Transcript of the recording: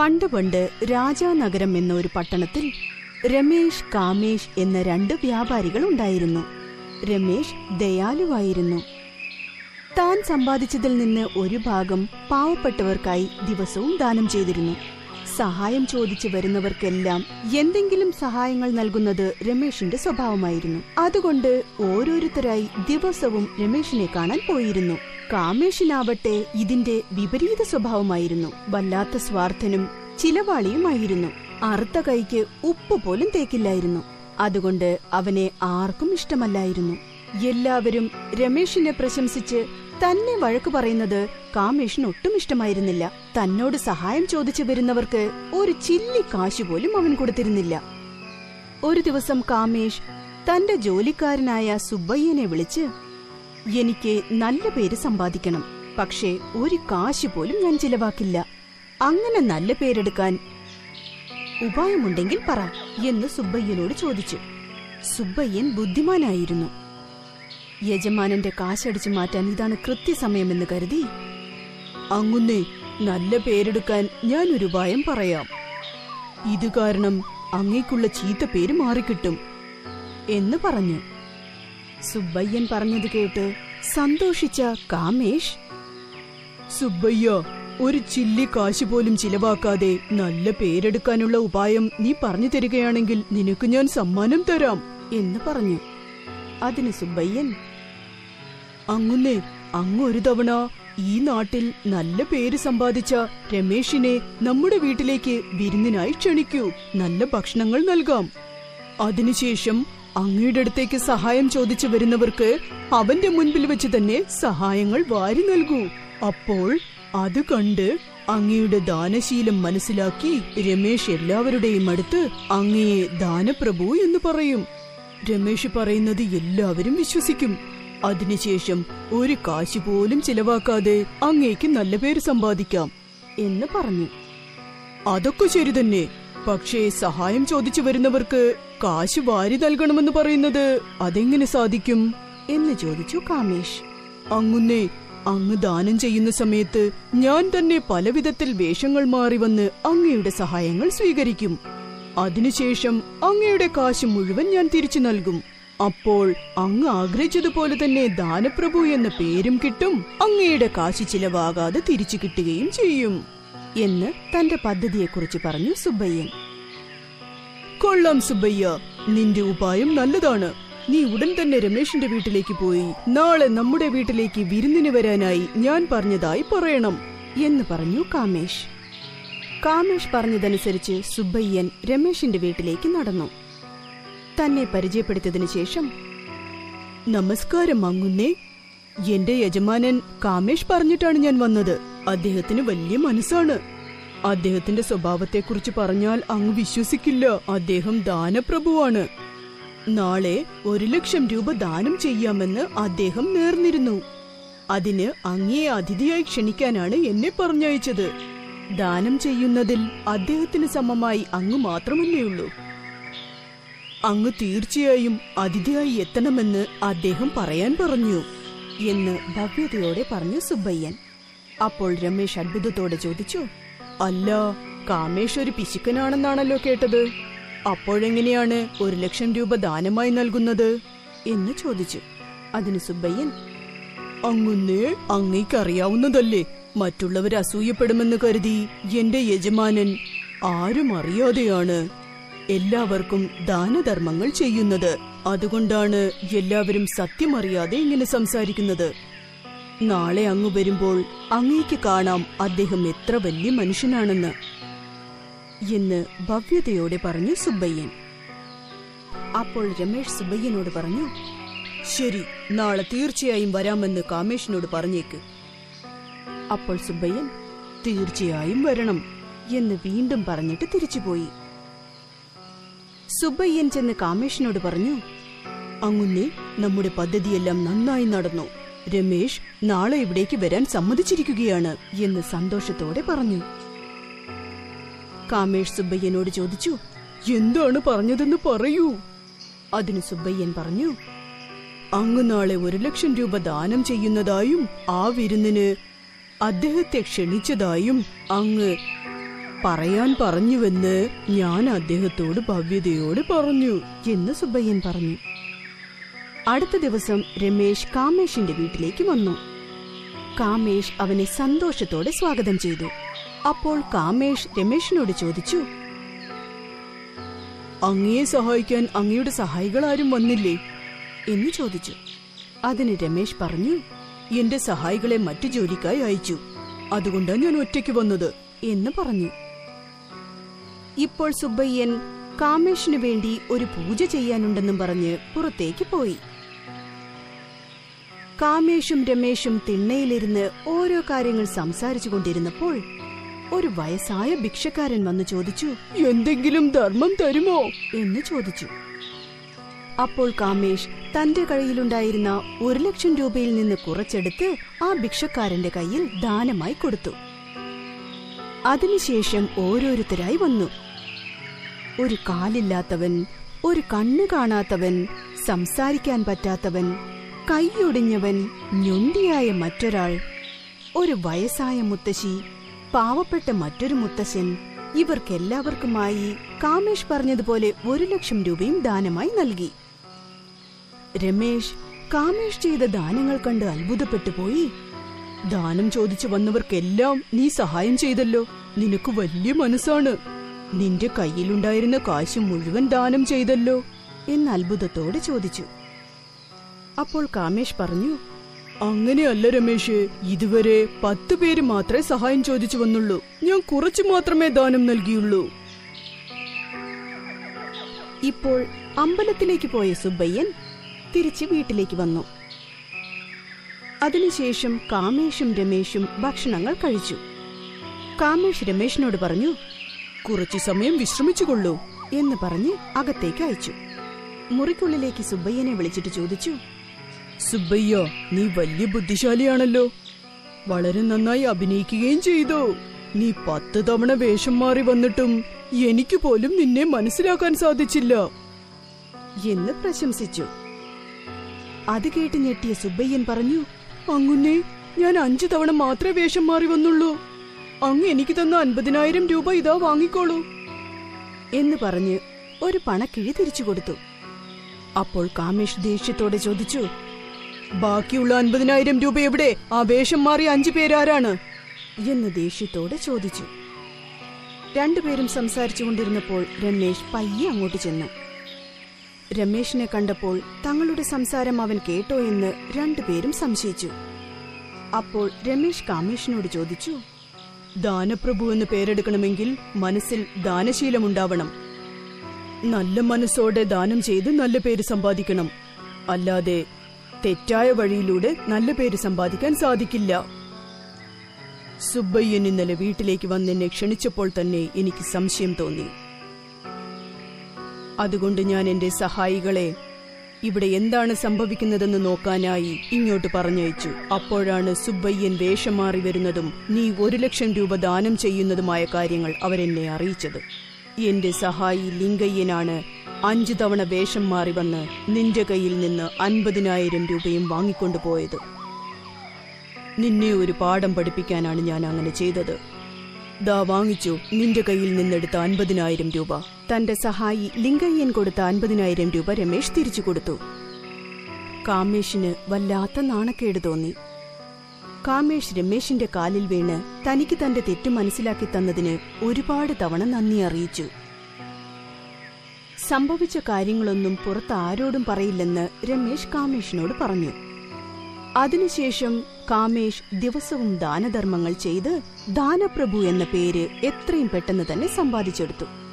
പണ്ട് പണ്ട് രാജാനഗരം എന്ന ഒരു പട്ടണത്തിൽ രമേശ് കാമേഷ് എന്ന രണ്ട് വ്യാപാരികൾ ഉണ്ടായിരുന്നു. രമേശ് ദയാലുവായിരുന്നു. താൻ സമ്പാദിച്ചതിൽ നിന്ന് ഒരു ഭാഗം പാവപ്പെട്ടവർക്കായി ദിവസവും ദാനം ചെയ്തിരുന്നു. സഹായം ചോദിച്ചു വരുന്നവർക്കെല്ലാം എന്തെങ്കിലും സഹായങ്ങൾ നൽകുന്നത് രമേഷിന്റെ സ്വഭാവമായിരുന്നു. അതുകൊണ്ട് ഓരോരുത്തരായി ദിവസവും രമേഷിനെ കാണാൻ പോയിരുന്നു. കാമേഷിനാവട്ടെ ഇതിന്റെ വിപരീത സ്വഭാവമായിരുന്നു. വല്ലാത്ത സ്വാർത്ഥനും ചിലവാളിയുമായിരുന്നു. അറുത്ത കൈക്ക് ഉപ്പ് പോലും തേക്കില്ലായിരുന്നു. അതുകൊണ്ട് അവനെ ആർക്കും ഇഷ്ടമല്ലായിരുന്നു. എല്ലാവരും രമേഷിനെ പ്രശംസിച്ച് തന്നെ വഴക്കു പറയുന്നത് കാമേഷിന് ഒട്ടും ഇഷ്ടമായിരുന്നില്ല. തന്നോട് സഹായം ചോദിച്ചു വരുന്നവർക്ക് ഒരു ചില്ലി കാശു പോലും അവൻ കൊടുത്തിരുന്നില്ല. ഒരു ദിവസം കാമേഷ് തന്റെ ജോലിക്കാരനായ സുബ്ബയ്യനെ വിളിച്ച് എനിക്ക് നല്ല പേര് സമ്പാദിക്കണം പക്ഷേ ഒരു കാശ് പോലും ഞാൻ ചിലവാക്കില്ല. അങ്ങനെ നല്ല പേരെടുക്കാൻ ഉപായമുണ്ടെങ്കിൽ പറ എന്ന് സുബ്ബയ്യനോട് ചോദിച്ചു. സുബ്ബയ്യൻ ബുദ്ധിമാനായിരുന്നു. യജമാനന്റെ കാശടിച്ചു മാറ്റാൻ ഇതാണ് കൃത്യസമയമെന്ന് കരുതി. അങ്ങുന്നേ നല്ല പേരെടുക്കാൻ ഞാൻ ഒരു ഉപായം പറയാം. ഇത് കാരണം അങ്ങേക്കുള്ള ചീത്ത പേര് മാറിക്കിട്ടും എന്ന് പറഞ്ഞു. സുബ്ബയ്യൻ പറഞ്ഞത് കേട്ട് സന്തോഷിച്ച കാമേഷ് സുബ്ബയ്യ ഒരു ചില്ലി കാശ് പോലും ചിലവാക്കാതെ നല്ല പേരെടുക്കാനുള്ള ഉപായം നീ പറഞ്ഞു തരികയാണെങ്കിൽ നിനക്ക് ഞാൻ സമ്മാനം തരാം എന്ന് പറഞ്ഞു. അതിന് സുബ്ബയ്യൻ അങ്ങുന്നേ അങ്ങൊരു തവണ ഈ നാട്ടിൽ നല്ല പേര് സമ്പാദിച്ച രമേഷിനെ നമ്മുടെ വീട്ടിലേക്ക് വിരുന്നിനായി ക്ഷണിക്കൂ. നല്ല ഭക്ഷണങ്ങൾ നൽകാം. അതിനുശേഷം അങ്ങയുടെ അടുത്തേക്ക് സഹായം ചോദിച്ചു വരുന്നവർക്ക് അവന്റെ മുൻപിൽ വെച്ച് തന്നെ സഹായങ്ങൾ വാരി നൽകൂ. അപ്പോൾ അത് കണ്ട് അങ്ങയുടെ ദാനശീലം മനസ്സിലാക്കി രമേശ് എല്ലാവരുടെയും അടുത്ത് അങ്ങയെ ദാനപ്രഭു എന്ന് പറയും. രമേശ് പറയുന്നത് എല്ലാവരും വിശ്വസിക്കും. അതിനുശേഷം ഒരു കാശ് പോലും ചിലവാക്കാതെ അങ്ങേക്ക് നല്ല പേര് സമ്പാദിക്കാം എന്ന് പറഞ്ഞു. അതൊക്കെ ശരി തന്നെ. പക്ഷേ സഹായം ചോദിച്ചു വരുന്നവർക്ക് കാശ് വാരി നൽകണമെന്ന് പറയുന്നത് അതെങ്ങനെ സാധിക്കും എന്ന് ചോദിച്ചു കാമേഷ്. അങ്ങുന്നേ അങ്ങ് ദാനം ചെയ്യുന്ന സമയത്ത് ഞാൻ തന്നെ പലവിധത്തിൽ വേഷങ്ങൾ മാറി വന്ന് അങ്ങയുടെ സഹായങ്ങൾ സ്വീകരിക്കും. അതിനുശേഷം അങ്ങയുടെ കാശ് മുഴുവൻ ഞാൻ തിരിച്ചു നൽകും. അപ്പോൾ അങ്ങ് ആഗ്രഹിച്ചതുപോലെ തന്നെ ദാനപ്രഭു എന്ന പേരും കിട്ടും അങ്ങയുടെ കാശ് ചിലവാകാതെ തിരിച്ചു കിട്ടുകയും ചെയ്യും എന്ന് തന്റെ പദ്ധതിയെക്കുറിച്ച് പറഞ്ഞു സുബ്ബയ്യൻ. കൊള്ളാം സുബ്ബയ്യ നിന്റെ ഉപായം നല്ലതാണ്. നീ ഉടൻ തന്നെ രമേശിന്റെ വീട്ടിലേക്ക് പോയി നാളെ നമ്മുടെ വീട്ടിലേക്ക് വിരുന്നിന് വരാനായി ഞാൻ പറഞ്ഞതായി പറയണം എന്ന് പറഞ്ഞു കാമേഷ്. കാമേഷ് പറഞ്ഞതനുസരിച്ച് സുബ്ബയ്യൻ രമേശിന്റെ വീട്ടിലേക്ക് നടന്നു. തന്നെ പരിചയപ്പെടുത്തിയതിനു ശേഷം നമസ്കാരം അങ്ങുന്നേ എന്റെ യജമാനൻ കാമേഷ് പറഞ്ഞിട്ടാണ് ഞാൻ വന്നത്. അദ്ദേഹത്തിന് വലിയ മനസ്സാണ്. അദ്ദേഹത്തിന്റെ സ്വഭാവത്തെക്കുറിച്ച് പറഞ്ഞാൽ അങ്ങ് വിശ്വസിക്കില്ല. അദ്ദേഹം ദാനപ്രഭുവാണ്. നാളെ ഒരു ലക്ഷം രൂപ ദാനം ചെയ്യാമെന്ന് അദ്ദേഹം നേർന്നിരുന്നു. അതിന് അങ്ങയെ അതിഥിയായി ക്ഷണിക്കാനാണ് എന്നെ പറഞ്ഞയച്ചത്. ദാനം ചെയ്യുന്നതിൽ അദ്ദേഹത്തിന് സമമായി അങ്ങ് മാത്രമല്ലേയുള്ളൂ അങ്ങ് തീർച്ചയായും അതിഥിയായി എത്തണമെന്ന് അദ്ദേഹം പറയാൻ പറഞ്ഞു എന്ന് ഭവ്യതയോടെ പറഞ്ഞു സുബ്ബയ്യൻ. അപ്പോൾ രമേശ് അത്ഭുതത്തോടെ ചോദിച്ചു അല്ല കാമേഷ് ഒരു പിശുക്കനാണെന്നാണല്ലോ കേട്ടത്. അപ്പോഴെങ്ങനെയാണ് ഒരു ലക്ഷം രൂപ ദാനമായി നൽകുന്നത്? എന്ന് ചോദിച്ചു. അതിന് സുബ്ബയ്യൻ അങ്ങുന്നേ അങ്ങേക്കറിയാവുന്നതല്ലേ. മറ്റുള്ളവർ അസൂയപ്പെടുമെന്ന് കരുതി എന്റെ യജമാനൻ ആരും അറിയാതെയാണ് എല്ലാവർക്കും ദാനധർമ്മങ്ങൾ ചെയ്യുന്നത്. അതുകൊണ്ടാണ് എല്ലാവരും സത്യമറിയാതെ ഇങ്ങനെ സംസാരിക്കുന്നത്. നാളെ അങ്ങ് വരുമ്പോൾ അങ്ങേക്ക് കാണാം അദ്ദേഹം എത്ര വലിയ മനുഷ്യനാണെന്ന്. എന്ന് ഭവ്യതയോടെ പറഞ്ഞു സുബ്ബയ്യൻ. അപ്പോൾ രമേഷ് സുബ്ബയ്യനോട് പറഞ്ഞു ശരി നാളെ തീർച്ചയായും വരാമെന്ന് കാമേഷിനോട് പറഞ്ഞേക്ക്. അപ്പോൾ സുബ്ബയ്യൻ തീർച്ചയായും വരണം എന്ന് വീണ്ടും പറഞ്ഞിട്ട് തിരിച്ചുപോയി. സുബ്ബയ്യൻ ചെന്ന് കാമേഷിനോട് പറഞ്ഞു അങ്ങുന്നേ നമ്മുടെ പദ്ധതിയെല്ലാം നന്നായി നടന്നു. രമേഷ് നാളെ ഇവിടേക്ക് വരാൻ സമ്മതിച്ചിരിക്കുകയാണ് എന്ന് സന്തോഷത്തോടെ പറഞ്ഞു. കാമേഷ് സുബ്ബയ്യനോട് ചോദിച്ചു എന്താണ് പറഞ്ഞതെന്ന് പറയൂ? അതിന് സുബ്ബയ്യൻ പറഞ്ഞു അങ്ങ് നാളെ ഒരു ലക്ഷം രൂപ ദാനം ചെയ്യുന്നതായും ആ വിരുന്നിന് അദ്ദേഹത്തെ ക്ഷണിച്ചതായും അങ്ങ് പറയാൻ പറഞ്ഞുവെന്ന് ഞാൻ അദ്ദേഹത്തോട് ഭവ്യതയോട് പറഞ്ഞു എന്ന് സുബ്ബയ്യൻ പറഞ്ഞു. അടുത്ത ദിവസം രമേശ് കാമേഷിന്റെ വീട്ടിലേക്ക് വന്നു. കാമേഷ് അവനെ സന്തോഷത്തോടെ സ്വാഗതം ചെയ്തു. അപ്പോൾ കാമേഷ് രമേശിനോട് ചോദിച്ചു അങ്ങയെ സഹായിക്കാൻ അങ്ങയുടെ സഹായികളാരും വന്നില്ലേ? എന്ന് ചോദിച്ചു. അതിന് രമേശ് പറഞ്ഞു എന്റെ സഹായികളെ മറ്റു ജോലിക്കായി അയച്ചു. അതുകൊണ്ടാണ് ഞാൻ ഒറ്റയ്ക്ക് വന്നത് എന്ന് പറഞ്ഞു. ഇപ്പോൾ സുബ്ബയ്യൻ കാമേഷിനു വേണ്ടി ഒരു പൂജ ചെയ്യാനുണ്ടെന്നും പറഞ്ഞ് പുറത്തേക്ക് പോയി. കാമേഷും രമേഷും തിണ്ണയിലിരുന്ന് ഓരോ കാര്യങ്ങൾ സംസാരിച്ചു കൊണ്ടിരുന്നപ്പോൾ ഒരു വയസ്സായ ഭിക്ഷക്കാരൻ വന്നു ചോദിച്ചു എന്തെങ്കിലും ധർമ്മം തരുമോ? എന്ന് ചോദിച്ചു. അപ്പോൾ കാമേഷ് തന്റെ കയ്യിലുണ്ടായിരുന്ന ഒരു ലക്ഷം രൂപയിൽ നിന്ന് കുറച്ചെടുത്ത് ആ ഭിക്ഷക്കാരന്റെ കയ്യിൽ ദാനമായി കൊടുത്തു. അതിനുശേഷം ഓരോരുത്തരായി വന്നു. ഒരു കാലില്ലാത്തവൻ ഒരു കണ്ണ് കാണാത്തവൻ സംസാരിക്കാൻ പറ്റാത്തവൻ കൈയൊടിഞ്ഞവൻ ഞൊണ്ടിയായ മറ്റൊരാൾ ഒരു വയസ്സായ മുത്തശ്ശി പാവപ്പെട്ട മറ്റൊരു മുത്തശ്ശൻ ഇവർക്കെല്ലാവർക്കുമായി കാമേഷ് പറഞ്ഞതുപോലെ ഒരു ലക്ഷം രൂപയും ദാനമായി നൽകി. രമേശ് കാമേഷ് ചെയ്ത ദാനങ്ങൾ കണ്ട് അത്ഭുതപ്പെട്ടു പോയി. ദാനം ചോദിച്ചു വന്നവർക്കെല്ലാം നീ സഹായം ചെയ്തല്ലോ. നിനക്ക് വലിയ മനസ്സാണ്. നിന്റെ കയ്യിലുണ്ടായിരുന്ന കാശ് മുഴുവൻ ദാനം ചെയ്തല്ലോ എന്ന് അത്ഭുതത്തോടെ ചോദിച്ചു. അപ്പോൾ കാമേഷ് പറഞ്ഞു അങ്ങനെയല്ല രമേശ് ഇതുവരെ പത്ത് പേര് മാത്രമേ സഹായം ചോദിച്ചു വന്നുള്ളൂ. ഞാൻ കുറച്ചു മാത്രമേ ദാനം നൽകിയുള്ളൂ. ഇപ്പോൾ അമ്പലത്തിലേക്ക് പോയ സുബ്ബയ്യൻ തിരിച്ച് വീട്ടിലേക്ക് വന്നു. അതിനുശേഷം കാമേഷും രമേശും ഭക്ഷണങ്ങൾ കഴിച്ചു. കാമേഷ് രമേശിനോട് പറഞ്ഞു കുറച്ചു സമയം വിശ്രമിച്ചുകൊള്ളൂ എന്ന് പറഞ്ഞ് അകത്തേക്ക് അയച്ചു. മുറിക്കുള്ളിലേക്ക് സുബ്ബയ്യനെ വിളിച്ചിട്ട് ചോദിച്ചു സുബ്ബയ്യ നീ വലിയ ബുദ്ധിശാലിയാണല്ലോ. വളരെ നന്നായി അഭിനയിക്കുകയും ചെയ്തു. നീ പത്ത് തവണ വേഷം മാറി വന്നിട്ടും എനിക്ക് പോലും നിന്നെ മനസ്സിലാക്കാൻ സാധിച്ചില്ല എന്ന് പ്രശംസിച്ചു. അത് കേട്ട് ഞെട്ടിയ സുബ്ബയ്യൻ പറഞ്ഞു അങ്ങുന്നെ ഞാൻ അഞ്ചു തവണ മാത്രമേ വേഷം മാറി വന്നുള്ളൂ. അങ്ങ് എനിക്ക് തന്ന അൻപതിനായിരം രൂപ ഇതാ വാങ്ങിക്കോളൂ. എന്ന് പറഞ്ഞ് ഒരു പണക്കിഴി തിരിച്ചു കൊടുത്തു. അപ്പോൾ കാമേഷ് ദേഷ്യത്തോടെ ചോദിച്ചു ബാക്കിയുള്ള അൻപതിനായിരം രൂപ എവിടെ? ആ വേഷം മാറിയ അഞ്ചു പേരാരാണ്? എന്ന് ദേഷ്യത്തോടെ ചോദിച്ചു. രണ്ടുപേരും സംസാരിച്ചു കൊണ്ടിരുന്നപ്പോൾ രമേശ് പയ്യെ അങ്ങോട്ട് ചെന്നു. രമേശിനെ കണ്ടപ്പോൾ തങ്ങളുടെ സംസാരം അവൻ കേട്ടോ എന്ന് രണ്ടുപേരും സംശയിച്ചു. അപ്പോൾ രമേശ് കാമേഷിനോട് ചോദിച്ചു ദാനപ്രഭു എന്ന് പേരെടുക്കണമെങ്കിൽ മനസ്സിൽ ദാനശീലമുണ്ടാവണം നല്ല മനസ്സോടെ ദാനം ചെയ്ത് നല്ല പേര് സമ്പാദിക്കണം. അല്ലാതെ തെറ്റായ വഴിയിലൂടെ നല്ല പേര് സമ്പാദിക്കാൻ സാധിക്കില്ല. സുബ്ബയ്യൻ ഇന്നലെ വീട്ടിലേക്ക് വന്നെന്നെ ക്ഷണിച്ചപ്പോൾ തന്നെ എനിക്ക് സംശയം തോന്നി. അതുകൊണ്ട് ഞാൻ എന്റെ സഹായികളെ ഇവിടെ എന്താണ് സംഭവിക്കുന്നതെന്ന് നോക്കാനായി ഇങ്ങോട്ട് പറഞ്ഞയച്ചു. അപ്പോഴാണ് സുബ്ബയ്യൻ വേഷം മാറി വരുന്നതും നീ ഒരു ലക്ഷം രൂപ ദാനം ചെയ്യുന്നതുമായ കാര്യങ്ങൾ അവരെന്നെ അറിയിച്ചത്. എന്റെ സഹായി ലിംഗയ്യനാണ് അഞ്ചു തവണ വേഷം മാറി വന്ന് നിന്റെ കയ്യിൽ നിന്ന് അൻപതിനായിരം രൂപയും വാങ്ങിക്കൊണ്ടു പോയത്. നിന്നെ ഒരു പാഠം പഠിപ്പിക്കാനാണ് ഞാൻ അങ്ങനെ ചെയ്തത്. ദാ വാങ്ങിച്ചു നിന്റെ കയ്യിൽ നിന്നെടുത്ത അൻപതിനായിരം രൂപ. തന്റെ സഹായി ലിംഗയ്യൻ കൊടുത്ത അൻപതിനായിരം രൂപ രമേശ് തിരിച്ചു കൊടുത്തു. കാമേഷിന് വല്ലാത്ത നാണക്കേട് തോന്നി. കാമേഷ് രമേശിന്റെ കാലിൽ വീണ് തനിക്ക് തന്റെ തെറ്റ് മനസ്സിലാക്കി തന്നതിന് ഒരുപാട് തവണ നന്ദി അറിയിച്ചു. സംഭവിച്ച കാര്യങ്ങളൊന്നും പുറത്ത് ആരോടും പറയില്ലെന്ന് രമേശ് കാമേഷിനോട് പറഞ്ഞു. അതിനുശേഷം കാമേഷ് ദിവസവും ദാനധർമ്മങ്ങൾ ചെയ്ത് ദാനപ്രഭു എന്ന പേര് എത്രയും പെട്ടെന്ന് തന്നെ സമ്പാദിച്ചെടുത്തു.